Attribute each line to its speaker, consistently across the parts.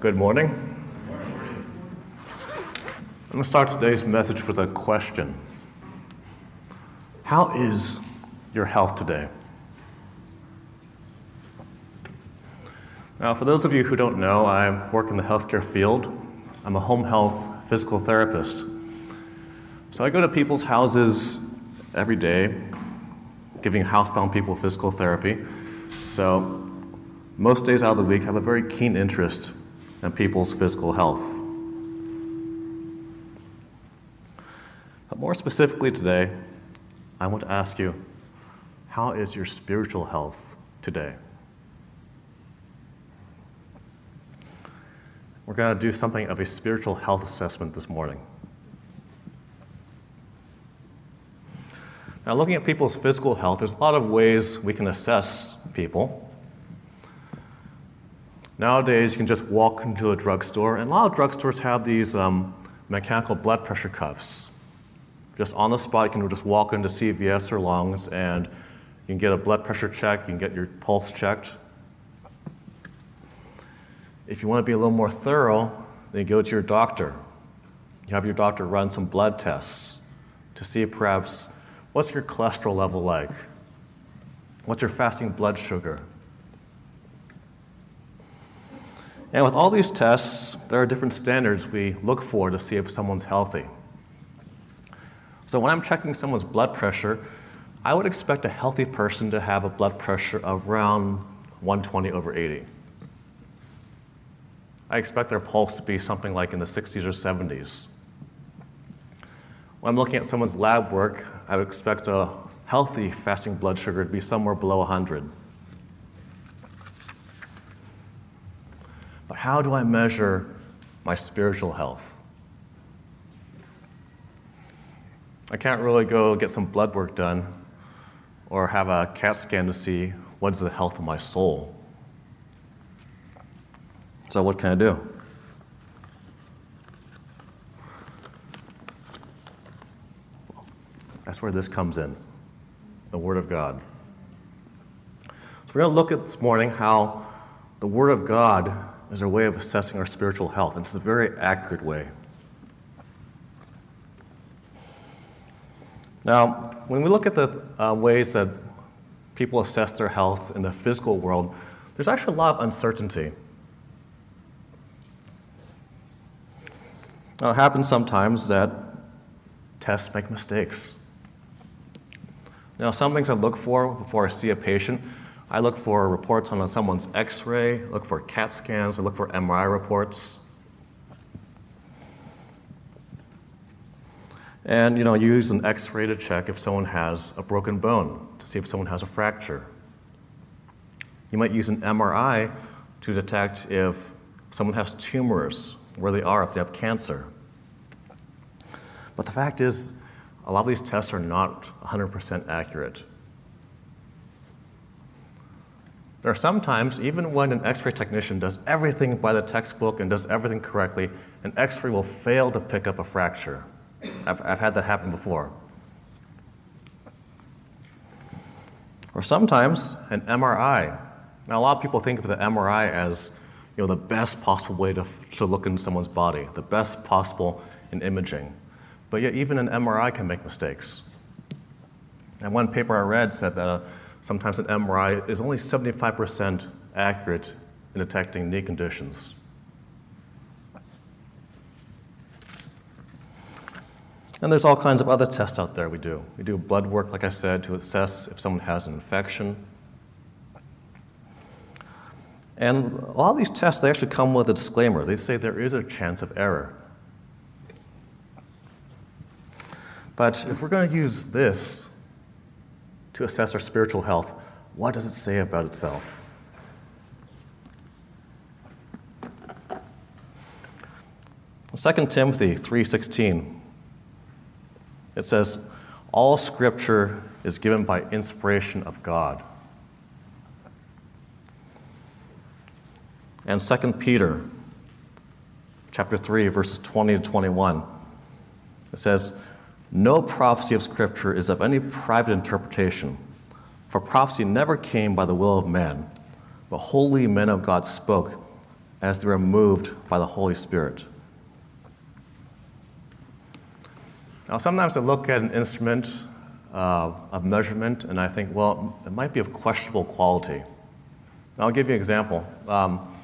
Speaker 1: good morning. I'm going to start today's message with a question How is your health today? Now, for those of you who don't know, I work in the healthcare field. I'm a home health physical therapist. So I go to people's houses every day, giving housebound people physical therapy. So most days out of the week, I have a very keen interest in people's physical health. But more specifically today, I want to ask you how is your spiritual health today? We're going to do something of a spiritual health assessment this morning. Now, looking at people's physical health, there's a lot of ways we can assess people. Nowadays, you can just walk into a drugstore, and a lot of drugstores have these um, mechanical blood pressure cuffs. Just on the spot, you can just walk into CVS or Longs, and you can get a blood pressure check, you can get your pulse checked. If you want to be a little more thorough, then you go to your doctor. You have your doctor run some blood tests to see perhaps what's your cholesterol level like? What's your fasting blood sugar? And with all these tests, there are different standards we look for to see if someone's healthy. So when I'm checking someone's blood pressure, I would expect a healthy person to have a blood pressure of around 120 over 80. I expect their pulse to be something like in the 60s or 70s. When I'm looking at someone's lab work, I would expect a healthy fasting blood sugar to be somewhere below 100. But how do I measure my spiritual health? I can't really go get some blood work done or have a CAT scan to see what is the health of my soul. So, what can I do? That's where this comes in the Word of God. So, we're going to look at this morning how the Word of God is our way of assessing our spiritual health, and it's a very accurate way. Now, when we look at the uh, ways that people assess their health in the physical world, there's actually a lot of uncertainty. Now, it happens sometimes that tests make mistakes. Now, some things I look for before I see a patient I look for reports on someone's x ray, look for CAT scans, I look for MRI reports. And you know, you use an x ray to check if someone has a broken bone, to see if someone has a fracture. You might use an MRI to detect if someone has tumors, where they are, if they have cancer. But the fact is, a lot of these tests are not 100% accurate. There are sometimes, even when an x ray technician does everything by the textbook and does everything correctly, an x ray will fail to pick up a fracture. I've, I've had that happen before. Or sometimes an MRI. Now, a lot of people think of the MRI as you know, the best possible way to, to look into someone's body, the best possible in imaging. But yet, even an MRI can make mistakes. And one paper I read said that sometimes an MRI is only 75% accurate in detecting knee conditions. And there's all kinds of other tests out there we do. We do blood work, like I said, to assess if someone has an infection. And a lot of these tests, they actually come with a disclaimer. They say there is a chance of error. But if we're going to use this to assess our spiritual health, what does it say about itself? Second Timothy 3:16 it says all scripture is given by inspiration of God. And 2 Peter chapter 3 verses 20 to 21 it says no prophecy of Scripture is of any private interpretation, for prophecy never came by the will of man, but holy men of God spoke as they were moved by the Holy Spirit. Now, sometimes I look at an instrument uh, of measurement and I think, well, it might be of questionable quality. Now I'll give you an example. Um,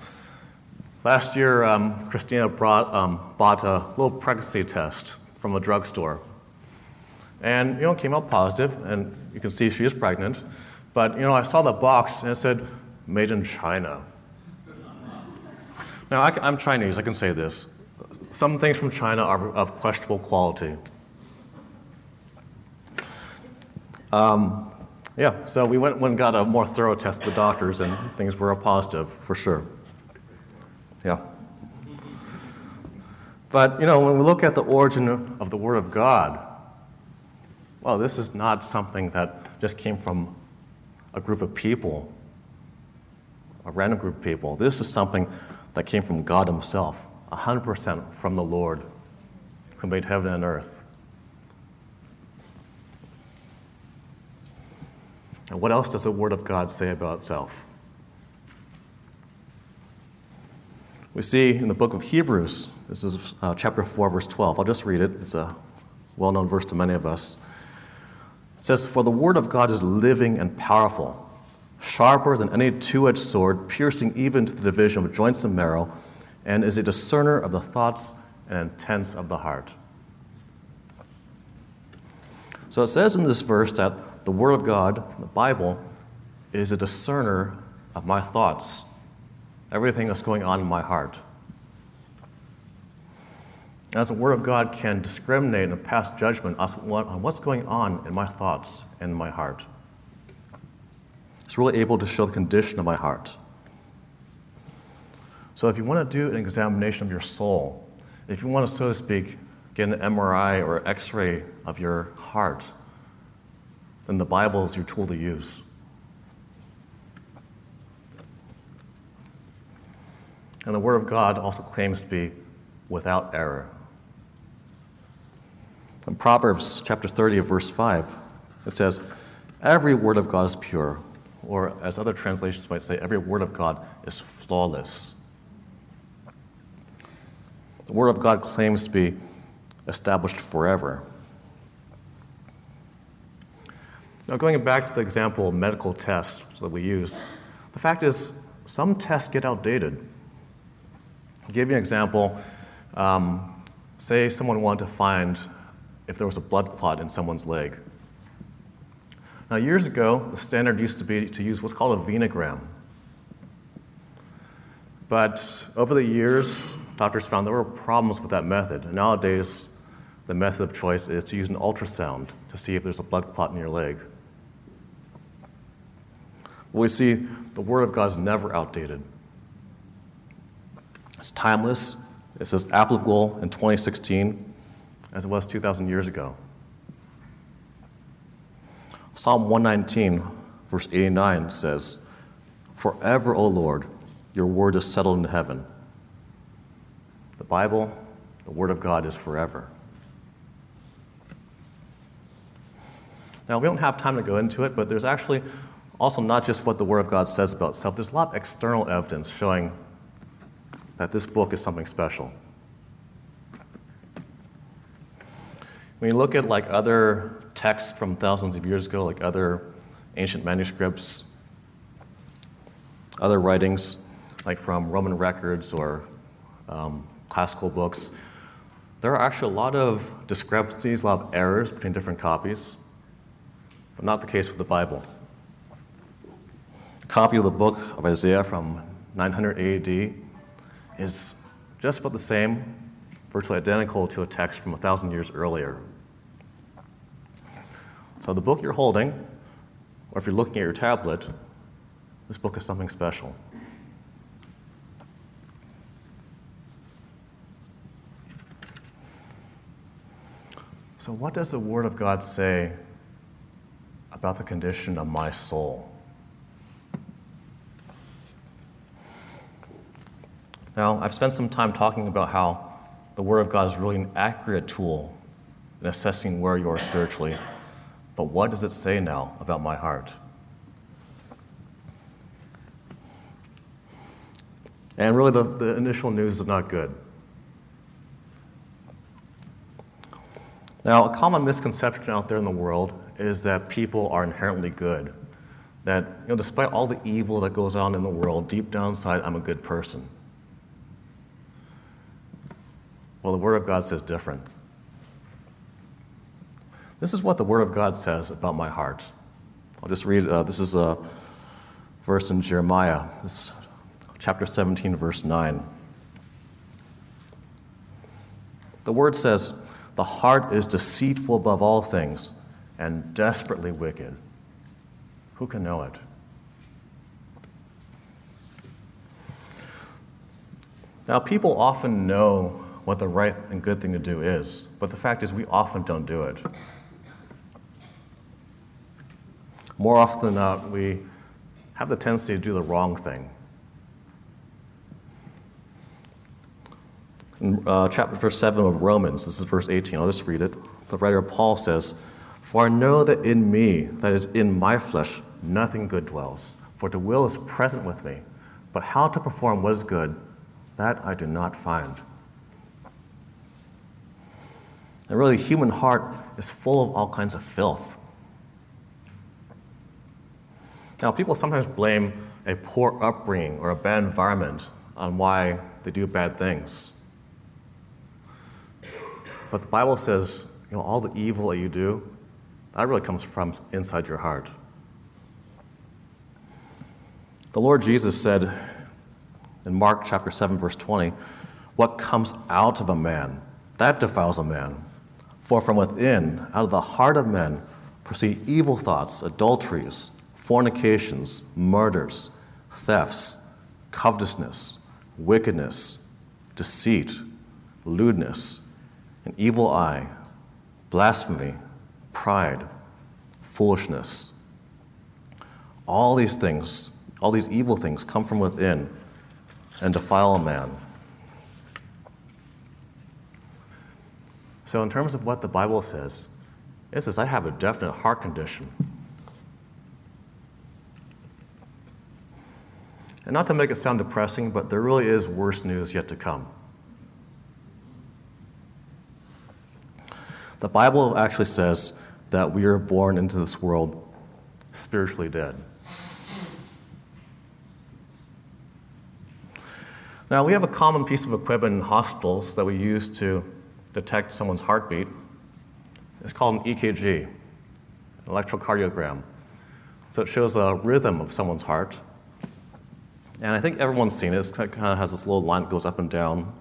Speaker 1: last year, um, Christina brought, um, bought a little pregnancy test from a drugstore. And, you know, came out positive, and you can see she is pregnant. But, you know, I saw the box and it said, made in China. Now, I, am Chinese, I can say this. Some things from China are of questionable quality. Um, yeah, so we went, and got a more thorough test at the doctors, and things were positive for sure. Yeah. But, you know, when we look at the origin of the Word of God, well, this is not something that just came from a group of people, a random group of people. This is something that came from God Himself, 100% from the Lord who made heaven and earth. And what else does the Word of God say about itself? We see in the book of Hebrews, this is uh, chapter 4, verse 12. I'll just read it. It's a well known verse to many of us. It says, For the Word of God is living and powerful, sharper than any two edged sword, piercing even to the division of joints and marrow, and is a discerner of the thoughts and intents of the heart. So it says in this verse that the Word of God, the Bible, is a discerner of my thoughts, everything that's going on in my heart. As the Word of God can discriminate and pass judgment on what's going on in my thoughts and my heart, it's really able to show the condition of my heart. So, if you want to do an examination of your soul, if you want to, so to speak, get an MRI or x ray of your heart, then the Bible is your tool to use. And the Word of God also claims to be without error. In Proverbs chapter 30 of verse 5, it says, Every word of God is pure, or as other translations might say, every word of God is flawless. The Word of God claims to be established forever. Now, going back to the example of medical tests that we use, the fact is some tests get outdated. I'll give you an example. Um, say someone wanted to find if there was a blood clot in someone's leg. Now, years ago, the standard used to be to use what's called a venogram. But over the years, doctors found there were problems with that method. And nowadays, the method of choice is to use an ultrasound to see if there's a blood clot in your leg we see the Word of God is never outdated. It's timeless. It says applicable in 2016 as it was 2,000 years ago. Psalm 119, verse 89 says, Forever, O Lord, your word is settled in heaven. The Bible, the Word of God, is forever. Now, we don't have time to go into it, but there's actually also, not just what the Word of God says about itself, there's a lot of external evidence showing that this book is something special. When you look at like other texts from thousands of years ago, like other ancient manuscripts, other writings, like from Roman records or um, classical books, there are actually a lot of discrepancies, a lot of errors between different copies, but not the case with the Bible. A copy of the book of Isaiah from 900 AD is just about the same, virtually identical to a text from a thousand years earlier. So, the book you're holding, or if you're looking at your tablet, this book is something special. So, what does the Word of God say about the condition of my soul? Now, I've spent some time talking about how the Word of God is really an accurate tool in assessing where you are spiritually. But what does it say now about my heart? And really, the, the initial news is not good. Now, a common misconception out there in the world is that people are inherently good. That, you know, despite all the evil that goes on in the world, deep down inside, I'm a good person. Well, the Word of God says different. This is what the Word of God says about my heart. I'll just read, uh, this is a verse in Jeremiah, this chapter 17, verse 9. The Word says, The heart is deceitful above all things and desperately wicked. Who can know it? Now, people often know what the right and good thing to do is, but the fact is, we often don't do it. More often than not, we have the tendency to do the wrong thing. In uh, chapter 7 of Romans, this is verse 18, I'll just read it. The writer Paul says, For I know that in me, that is in my flesh, nothing good dwells. For the will is present with me, but how to perform what is good, that I do not find. And really, human heart is full of all kinds of filth. Now, people sometimes blame a poor upbringing or a bad environment on why they do bad things. But the Bible says, you know, all the evil that you do, that really comes from inside your heart. The Lord Jesus said in Mark chapter 7, verse 20, What comes out of a man, that defiles a man. For from within, out of the heart of men, proceed evil thoughts, adulteries, fornications, murders, thefts, covetousness, wickedness, deceit, lewdness, an evil eye, blasphemy, pride, foolishness. All these things, all these evil things come from within and defile a man. So, in terms of what the Bible says, it says, I have a definite heart condition. And not to make it sound depressing, but there really is worse news yet to come. The Bible actually says that we are born into this world spiritually dead. Now, we have a common piece of equipment in hospitals that we use to detect someone's heartbeat. It's called an EKG, an electrocardiogram. So it shows the rhythm of someone's heart. And I think everyone's seen it. It kind of has this little line that goes up and down.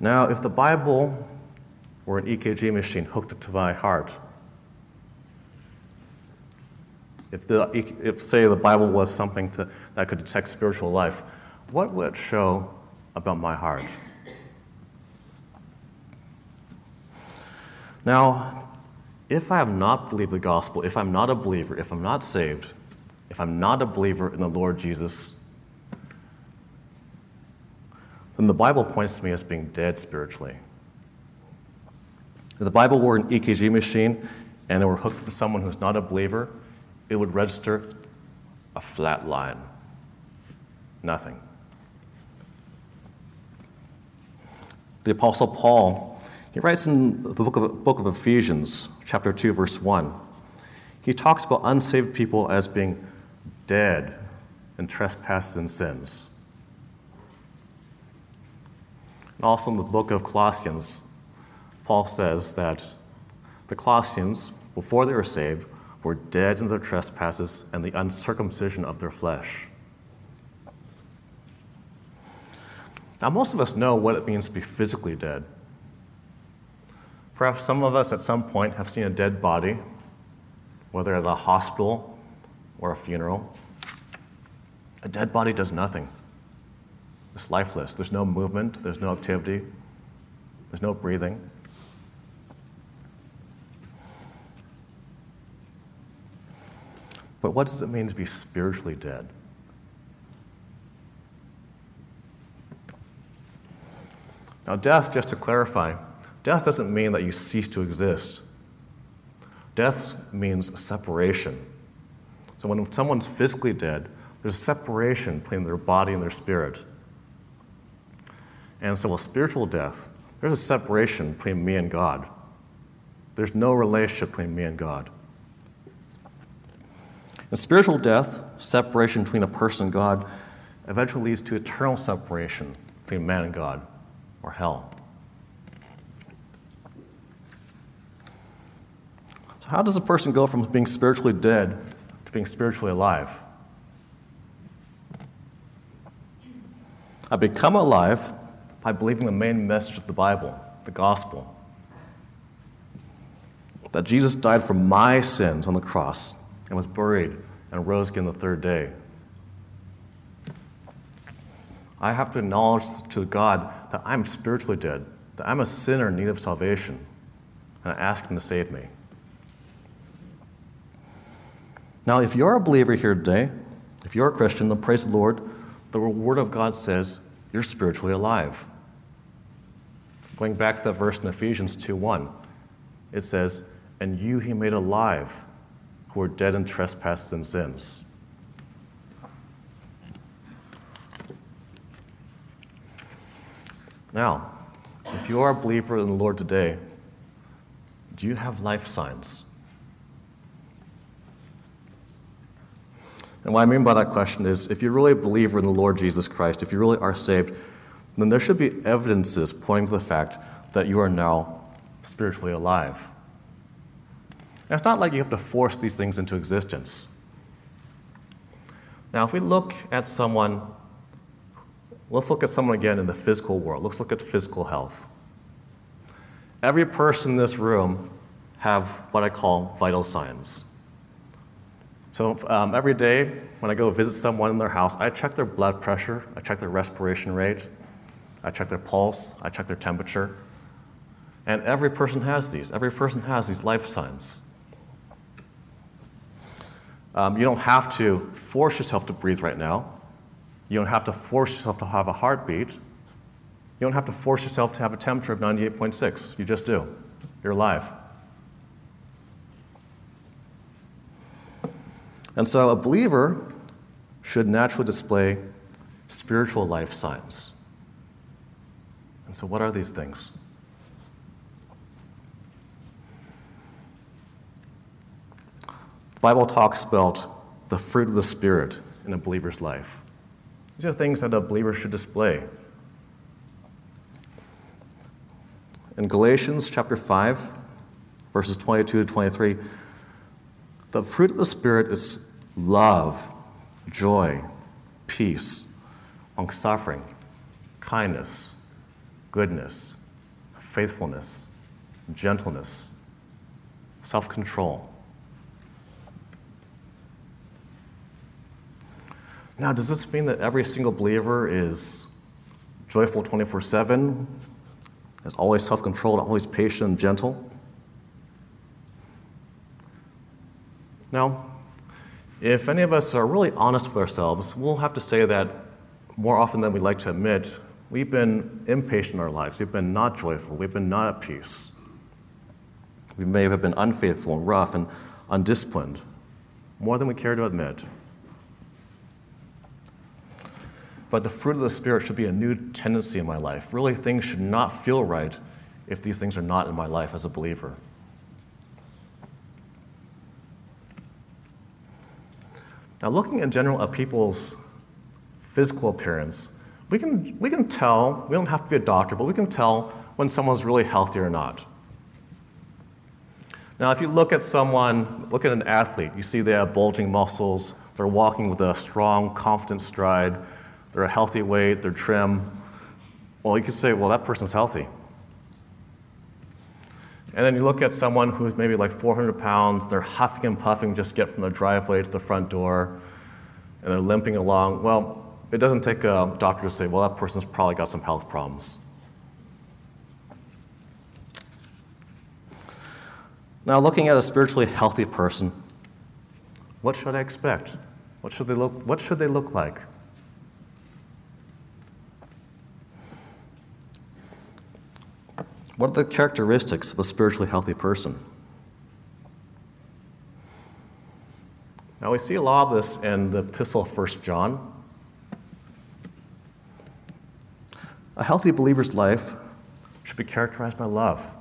Speaker 1: Now, if the Bible were an EKG machine hooked to my heart, if, the, if say, the Bible was something to, that could detect spiritual life, what would it show about my heart? Now, if I have not believed the gospel, if I'm not a believer, if I'm not saved, if I'm not a believer in the Lord Jesus, then the Bible points to me as being dead spiritually. If the Bible were an EKG machine and it were hooked to someone who's not a believer, it would register a flat line. Nothing. The Apostle Paul, he writes in the book of, book of Ephesians, chapter 2, verse 1, he talks about unsaved people as being dead in trespasses and sins. And also in the book of Colossians, Paul says that the Colossians, before they were saved, were dead in their trespasses and the uncircumcision of their flesh. Now, most of us know what it means to be physically dead. Perhaps some of us at some point have seen a dead body, whether at a hospital or a funeral. A dead body does nothing. It's lifeless. There's no movement, there's no activity, there's no breathing. But what does it mean to be spiritually dead? Now, death, just to clarify, death doesn't mean that you cease to exist. Death means separation. So when someone's physically dead, There's a separation between their body and their spirit. And so, with spiritual death, there's a separation between me and God. There's no relationship between me and God. In spiritual death, separation between a person and God eventually leads to eternal separation between man and God, or hell. So, how does a person go from being spiritually dead to being spiritually alive? I become alive by believing the main message of the Bible, the gospel. That Jesus died for my sins on the cross and was buried and rose again the third day. I have to acknowledge to God that I'm spiritually dead, that I'm a sinner in need of salvation, and I ask Him to save me. Now, if you're a believer here today, if you're a Christian, then praise the Lord, the Word of God says you're spiritually alive. Going back to that verse in Ephesians 2 1, it says, And you he made alive who are dead in trespasses and sins. Now, if you are a believer in the Lord today, do you have life signs? And what I mean by that question is if you're really a believer in the Lord Jesus Christ, if you really are saved, then there should be evidences pointing to the fact that you are now spiritually alive. And it's not like you have to force these things into existence. Now, if we look at someone Let's look at someone again in the physical world. Let's look at physical health. Every person in this room have what I call vital signs. So um, every day when I go visit someone in their house, I check their blood pressure, I check their respiration rate, I check their pulse, I check their temperature. And every person has these. Every person has these life signs. Um, you don't have to force yourself to breathe right now. You don't have to force yourself to have a heartbeat. You don't have to force yourself to have a temperature of 98.6. You just do. You're alive. And so a believer should naturally display spiritual life signs. And so, what are these things? The Bible talks about the fruit of the Spirit in a believer's life. These are things that a believer should display. In Galatians chapter 5, verses 22 to 23, the fruit of the Spirit is love, joy, peace, long suffering, kindness, goodness, faithfulness, gentleness, self control. Now, does this mean that every single believer is joyful 24 7, is always self controlled, always patient and gentle? No. If any of us are really honest with ourselves, we'll have to say that more often than we like to admit, we've been impatient in our lives. We've been not joyful. We've been not at peace. We may have been unfaithful and rough and undisciplined, more than we care to admit. But the fruit of the Spirit should be a new tendency in my life. Really, things should not feel right if these things are not in my life as a believer. Now, looking in general at people's physical appearance, we can, we can tell, we don't have to be a doctor, but we can tell when someone's really healthy or not. Now, if you look at someone, look at an athlete, you see they have bulging muscles, they're walking with a strong, confident stride, they're a healthy weight, they're trim. Well, you could say, well, that person's healthy. And then you look at someone who's maybe like 400 pounds, they're huffing and puffing just get from the driveway to the front door, and they're limping along. Well, it doesn't take a doctor to say, well, that person's probably got some health problems. Now, looking at a spiritually healthy person, what should I expect? What should they look, what should they look like? What are the characteristics of a spiritually healthy person? Now, we see a lot of this in the epistle of 1 John. A healthy believer's life should be characterized by love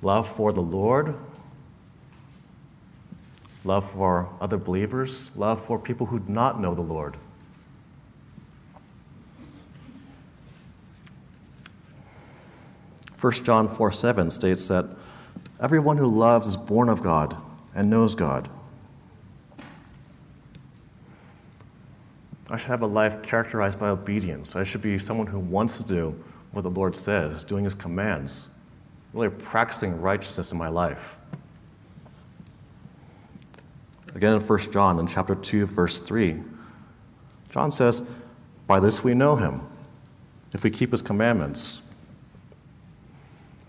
Speaker 1: love for the Lord, love for other believers, love for people who do not know the Lord. First John 4 7 states that everyone who loves is born of God and knows God. I should have a life characterized by obedience. I should be someone who wants to do what the Lord says, doing his commands, really practicing righteousness in my life. Again in 1 John in chapter 2 verse 3, John says, "By this we know him, if we keep his commandments."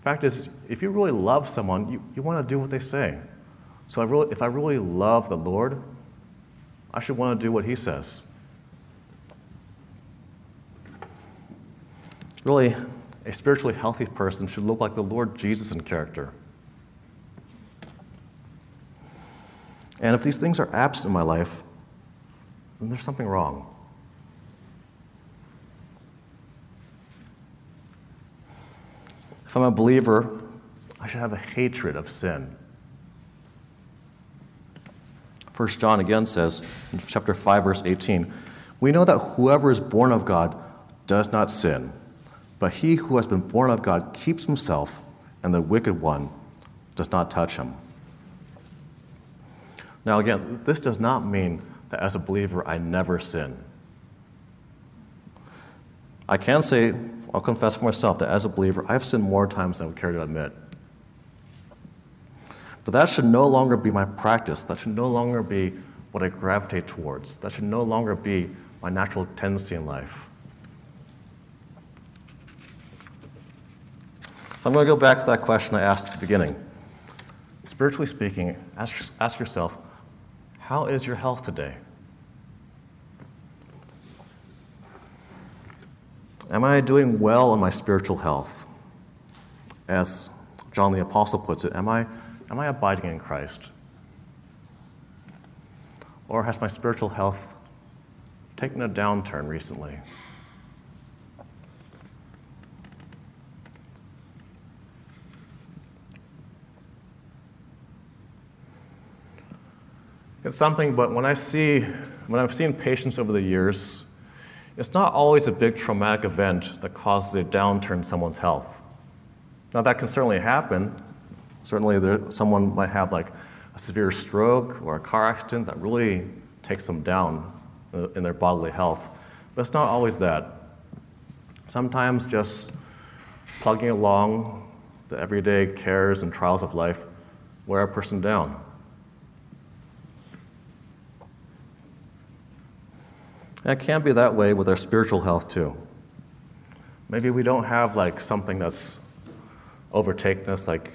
Speaker 1: Fact is, if you really love someone, you, you want to do what they say. So I really, if I really love the Lord, I should want to do what he says. Really, a spiritually healthy person should look like the Lord Jesus in character. And if these things are absent in my life, then there's something wrong. If I'm a believer, I should have a hatred of sin. First John again says in chapter 5 verse 18, "We know that whoever is born of God does not sin." But he who has been born of God keeps himself, and the wicked one does not touch him. Now, again, this does not mean that as a believer I never sin. I can say, I'll confess for myself, that as a believer I've sinned more times than I would care to admit. But that should no longer be my practice. That should no longer be what I gravitate towards. That should no longer be my natural tendency in life. So I'm going to go back to that question I asked at the beginning. Spiritually speaking, ask, ask yourself, how is your health today? Am I doing well in my spiritual health? As John the Apostle puts it, am I, am I abiding in Christ? Or has my spiritual health taken a downturn recently? It's something, but when I see, when I've seen patients over the years, it's not always a big traumatic event that causes a downturn in someone's health. Now, that can certainly happen. Certainly, there, someone might have like a severe stroke or a car accident that really takes them down in their bodily health. But it's not always that. Sometimes just plugging along the everyday cares and trials of life wear a person down. And it can be that way with our spiritual health too. Maybe we don't have like something that's overtaken us, like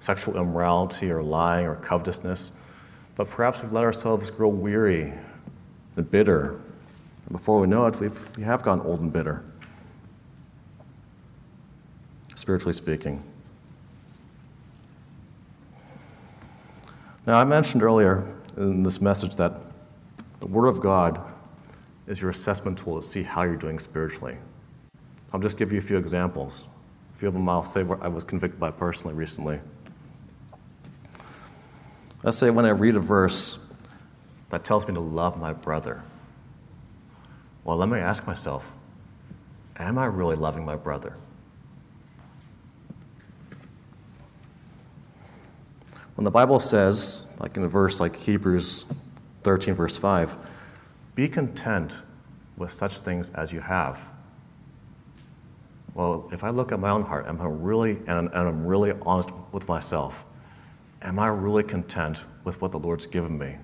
Speaker 1: sexual immorality or lying or covetousness, but perhaps we've let ourselves grow weary and bitter. And before we know it, we've, we have gone old and bitter, spiritually speaking. Now, I mentioned earlier in this message that the Word of God is your assessment tool to see how you're doing spiritually. I'll just give you a few examples. A few of them I'll say what I was convicted by personally recently. Let's say when I read a verse that tells me to love my brother. Well, let me ask myself, am I really loving my brother? When the Bible says, like in a verse like Hebrews 13, verse 5, be content with such things as you have. Well, if I look at my own heart, and, and I'm really honest with myself, am I really content with what the Lord's given me?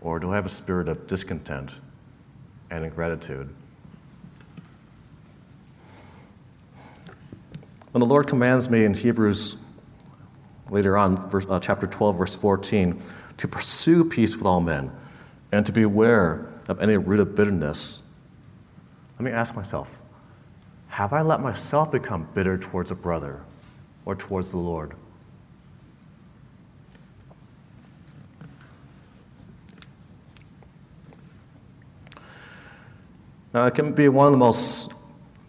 Speaker 1: Or do I have a spirit of discontent and ingratitude? When the Lord commands me in Hebrews later on, verse, uh, chapter 12, verse 14, to pursue peace with all men and to beware of any root of bitterness, let me ask myself have I let myself become bitter towards a brother or towards the Lord? Now, it can be one of the most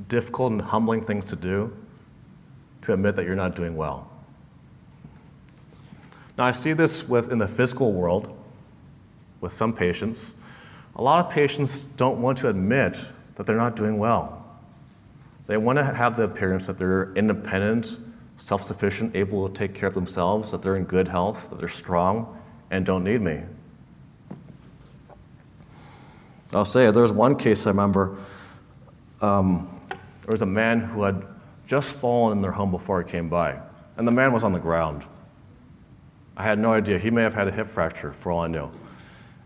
Speaker 1: difficult and humbling things to do to admit that you're not doing well. Now, I see this with, in the physical world with some patients a lot of patients don't want to admit that they're not doing well. They want to have the appearance that they're independent, self sufficient, able to take care of themselves, that they're in good health, that they're strong, and don't need me. I'll say there was one case I remember. Um, there was a man who had just fallen in their home before I came by, and the man was on the ground. I had no idea. He may have had a hip fracture, for all I knew.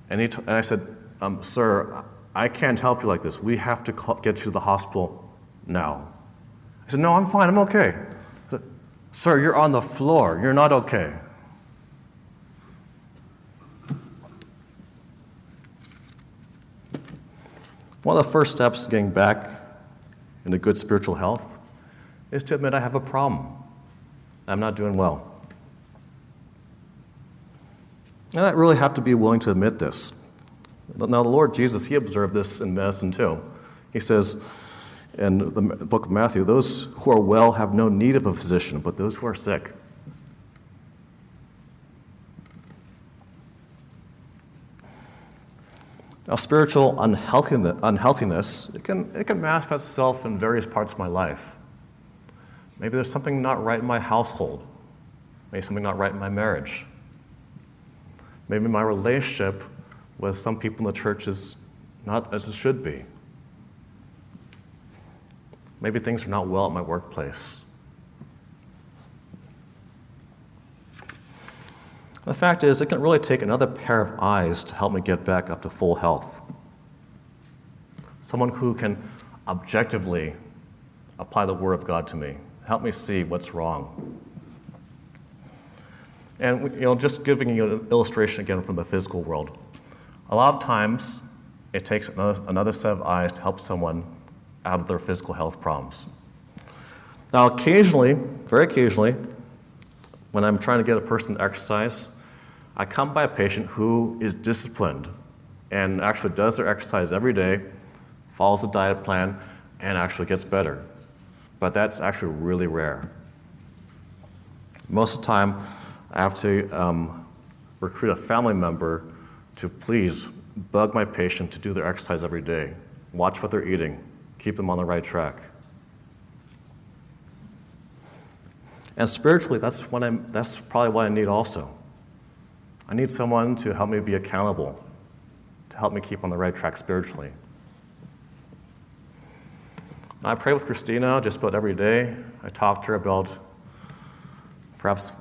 Speaker 1: And, he t- and I said, um, Sir, I can't help you like this. We have to call- get you to the hospital now. I said, No, I'm fine. I'm okay. Said, Sir, you're on the floor. You're not okay. One of the first steps to getting back into good spiritual health is to admit I have a problem. I'm not doing well. And I really have to be willing to admit this. Now, the Lord Jesus, He observed this in medicine too. He says in the book of Matthew, those who are well have no need of a physician, but those who are sick. Now, spiritual unhealthiness, it can, it can manifest itself in various parts of my life. Maybe there's something not right in my household. Maybe something not right in my marriage. Maybe my relationship with some people in the church is not as it should be. Maybe things are not well at my workplace. The fact is, it can really take another pair of eyes to help me get back up to full health. Someone who can objectively apply the Word of God to me, help me see what's wrong. And you know, just giving you an illustration again from the physical world. A lot of times, it takes another, set of eyes to help someone out of their physical health problems. Now, occasionally, very occasionally, when I'm trying to get a person to exercise, I come by a patient who is disciplined and actually does their exercise every day, follows a diet plan, and actually gets better. But that's actually really rare. Most of the time, I have to um, recruit a family member to please bug my patient to do their exercise every day, watch what they're eating, keep them on the right track. And spiritually, that's, what I'm, that's probably what I need also. I need someone to help me be accountable, to help me keep on the right track spiritually. I pray with Christina just about every day. I talk to her about perhaps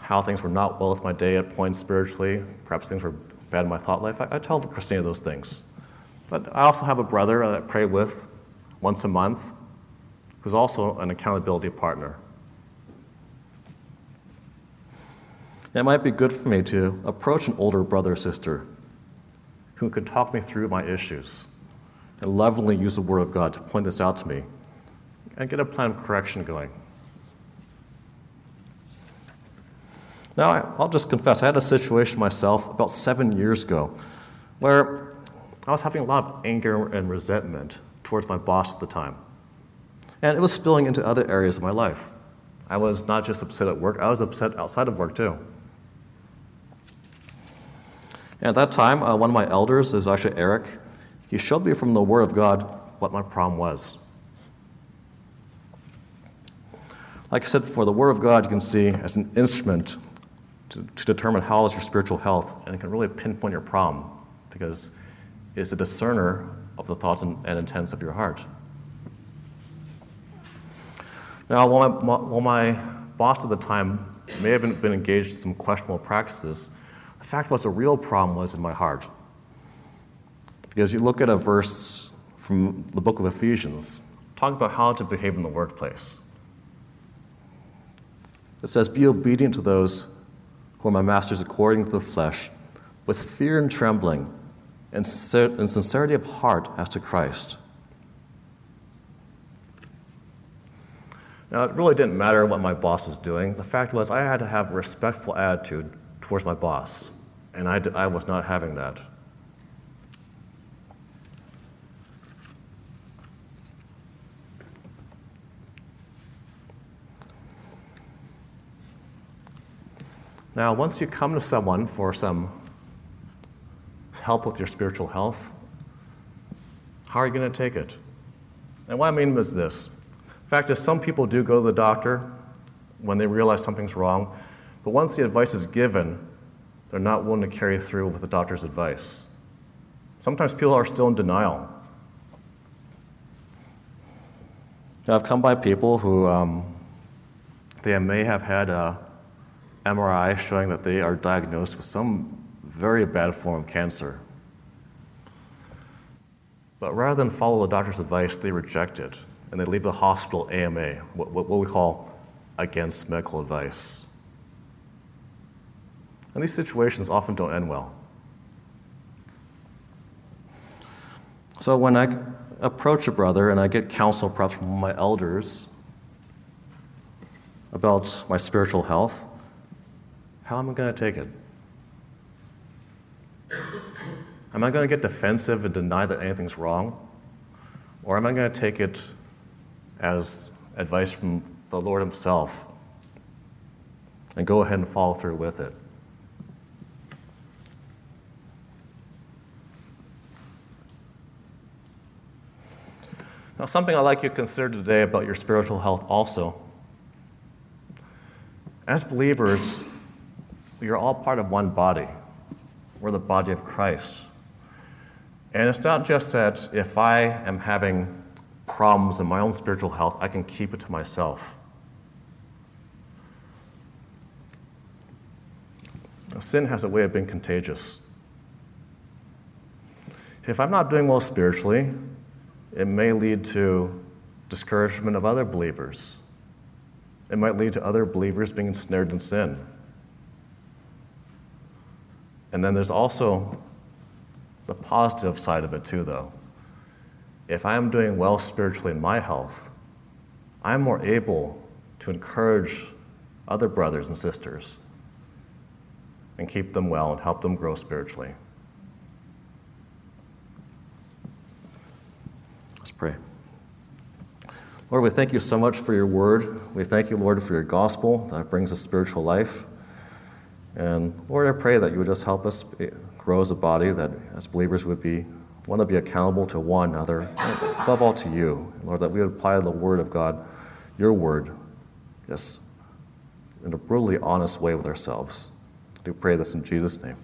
Speaker 1: how things were not well with my day at points spiritually, perhaps things were bad in my thought life. I, I tell Christina those things. But I also have a brother that I pray with once a month who's also an accountability partner. It might be good for me to approach an older brother or sister who can talk me through my issues and lovingly use the Word of God to point this out to me and get a plan of correction going. Now, I'll just confess, I had a situation myself about seven years ago where I was having a lot of anger and resentment towards my boss at the time. And it was spilling into other areas of my life. I was not just upset at work, I was upset outside of work too. And at that time, uh, one of my elders is actually Eric. He showed me from the Word of God what my problem was. Like I said, for the Word of God, you can see as an instrument to, to determine how is your spiritual health, and it can really pinpoint your problem because it's a discerner of the thoughts and, and intents of your heart. Now, while my, while my boss at the time may have been, been engaged in some questionable practices, the fact was, the real problem was in my heart. Because you look at a verse from the book of Ephesians, talking about how to behave in the workplace. It says, Be obedient to those who are my masters according to the flesh, with fear and trembling, and sincerity of heart as to Christ. Now, it really didn't matter what my boss was doing. The fact was, I had to have a respectful attitude towards my boss, and I, I was not having that. Now, once you come to someone for some help with your spiritual health, how are you going to take it? And what I mean is this. In fact, is some people do go to the doctor when they realize something's wrong, but once the advice is given, they're not willing to carry through with the doctor's advice. Sometimes people are still in denial. Now, I've come by people who um, they may have had a MRI showing that they are diagnosed with some very bad form of cancer. But rather than follow the doctor's advice, they reject it and they leave the hospital AMA, what, what we call against medical advice. And these situations often don't end well. So when I approach a brother and I get counsel perhaps from my elders about my spiritual health, how am I going to take it? Am I going to get defensive and deny that anything's wrong? Or am I going to take it as advice from the Lord Himself and go ahead and follow through with it? Now, something I'd like you to consider today about your spiritual health also. As believers, are all part of one body. We're the body of Christ. And it's not just that if I am having problems in my own spiritual health, I can keep it to myself. Sin has a way of being contagious. If I'm not doing well spiritually, it may lead to discouragement of other believers. It might lead to other believers being ensnared in sin. And then there's also the positive side of it, too, though. If I am doing well spiritually in my health, I'm more able to encourage other brothers and sisters and keep them well and help them grow spiritually. Let's pray. Lord, we thank you so much for your word. We thank you, Lord, for your gospel that brings us spiritual life. And Lord, I pray that you would just help us eh, grow as a body, that as believers would be want to be accountable to one another, above all to you. Lord, that we would apply the word of God, your word, yes, in a brutally honest way with ourselves. I do pray this in Jesus' name.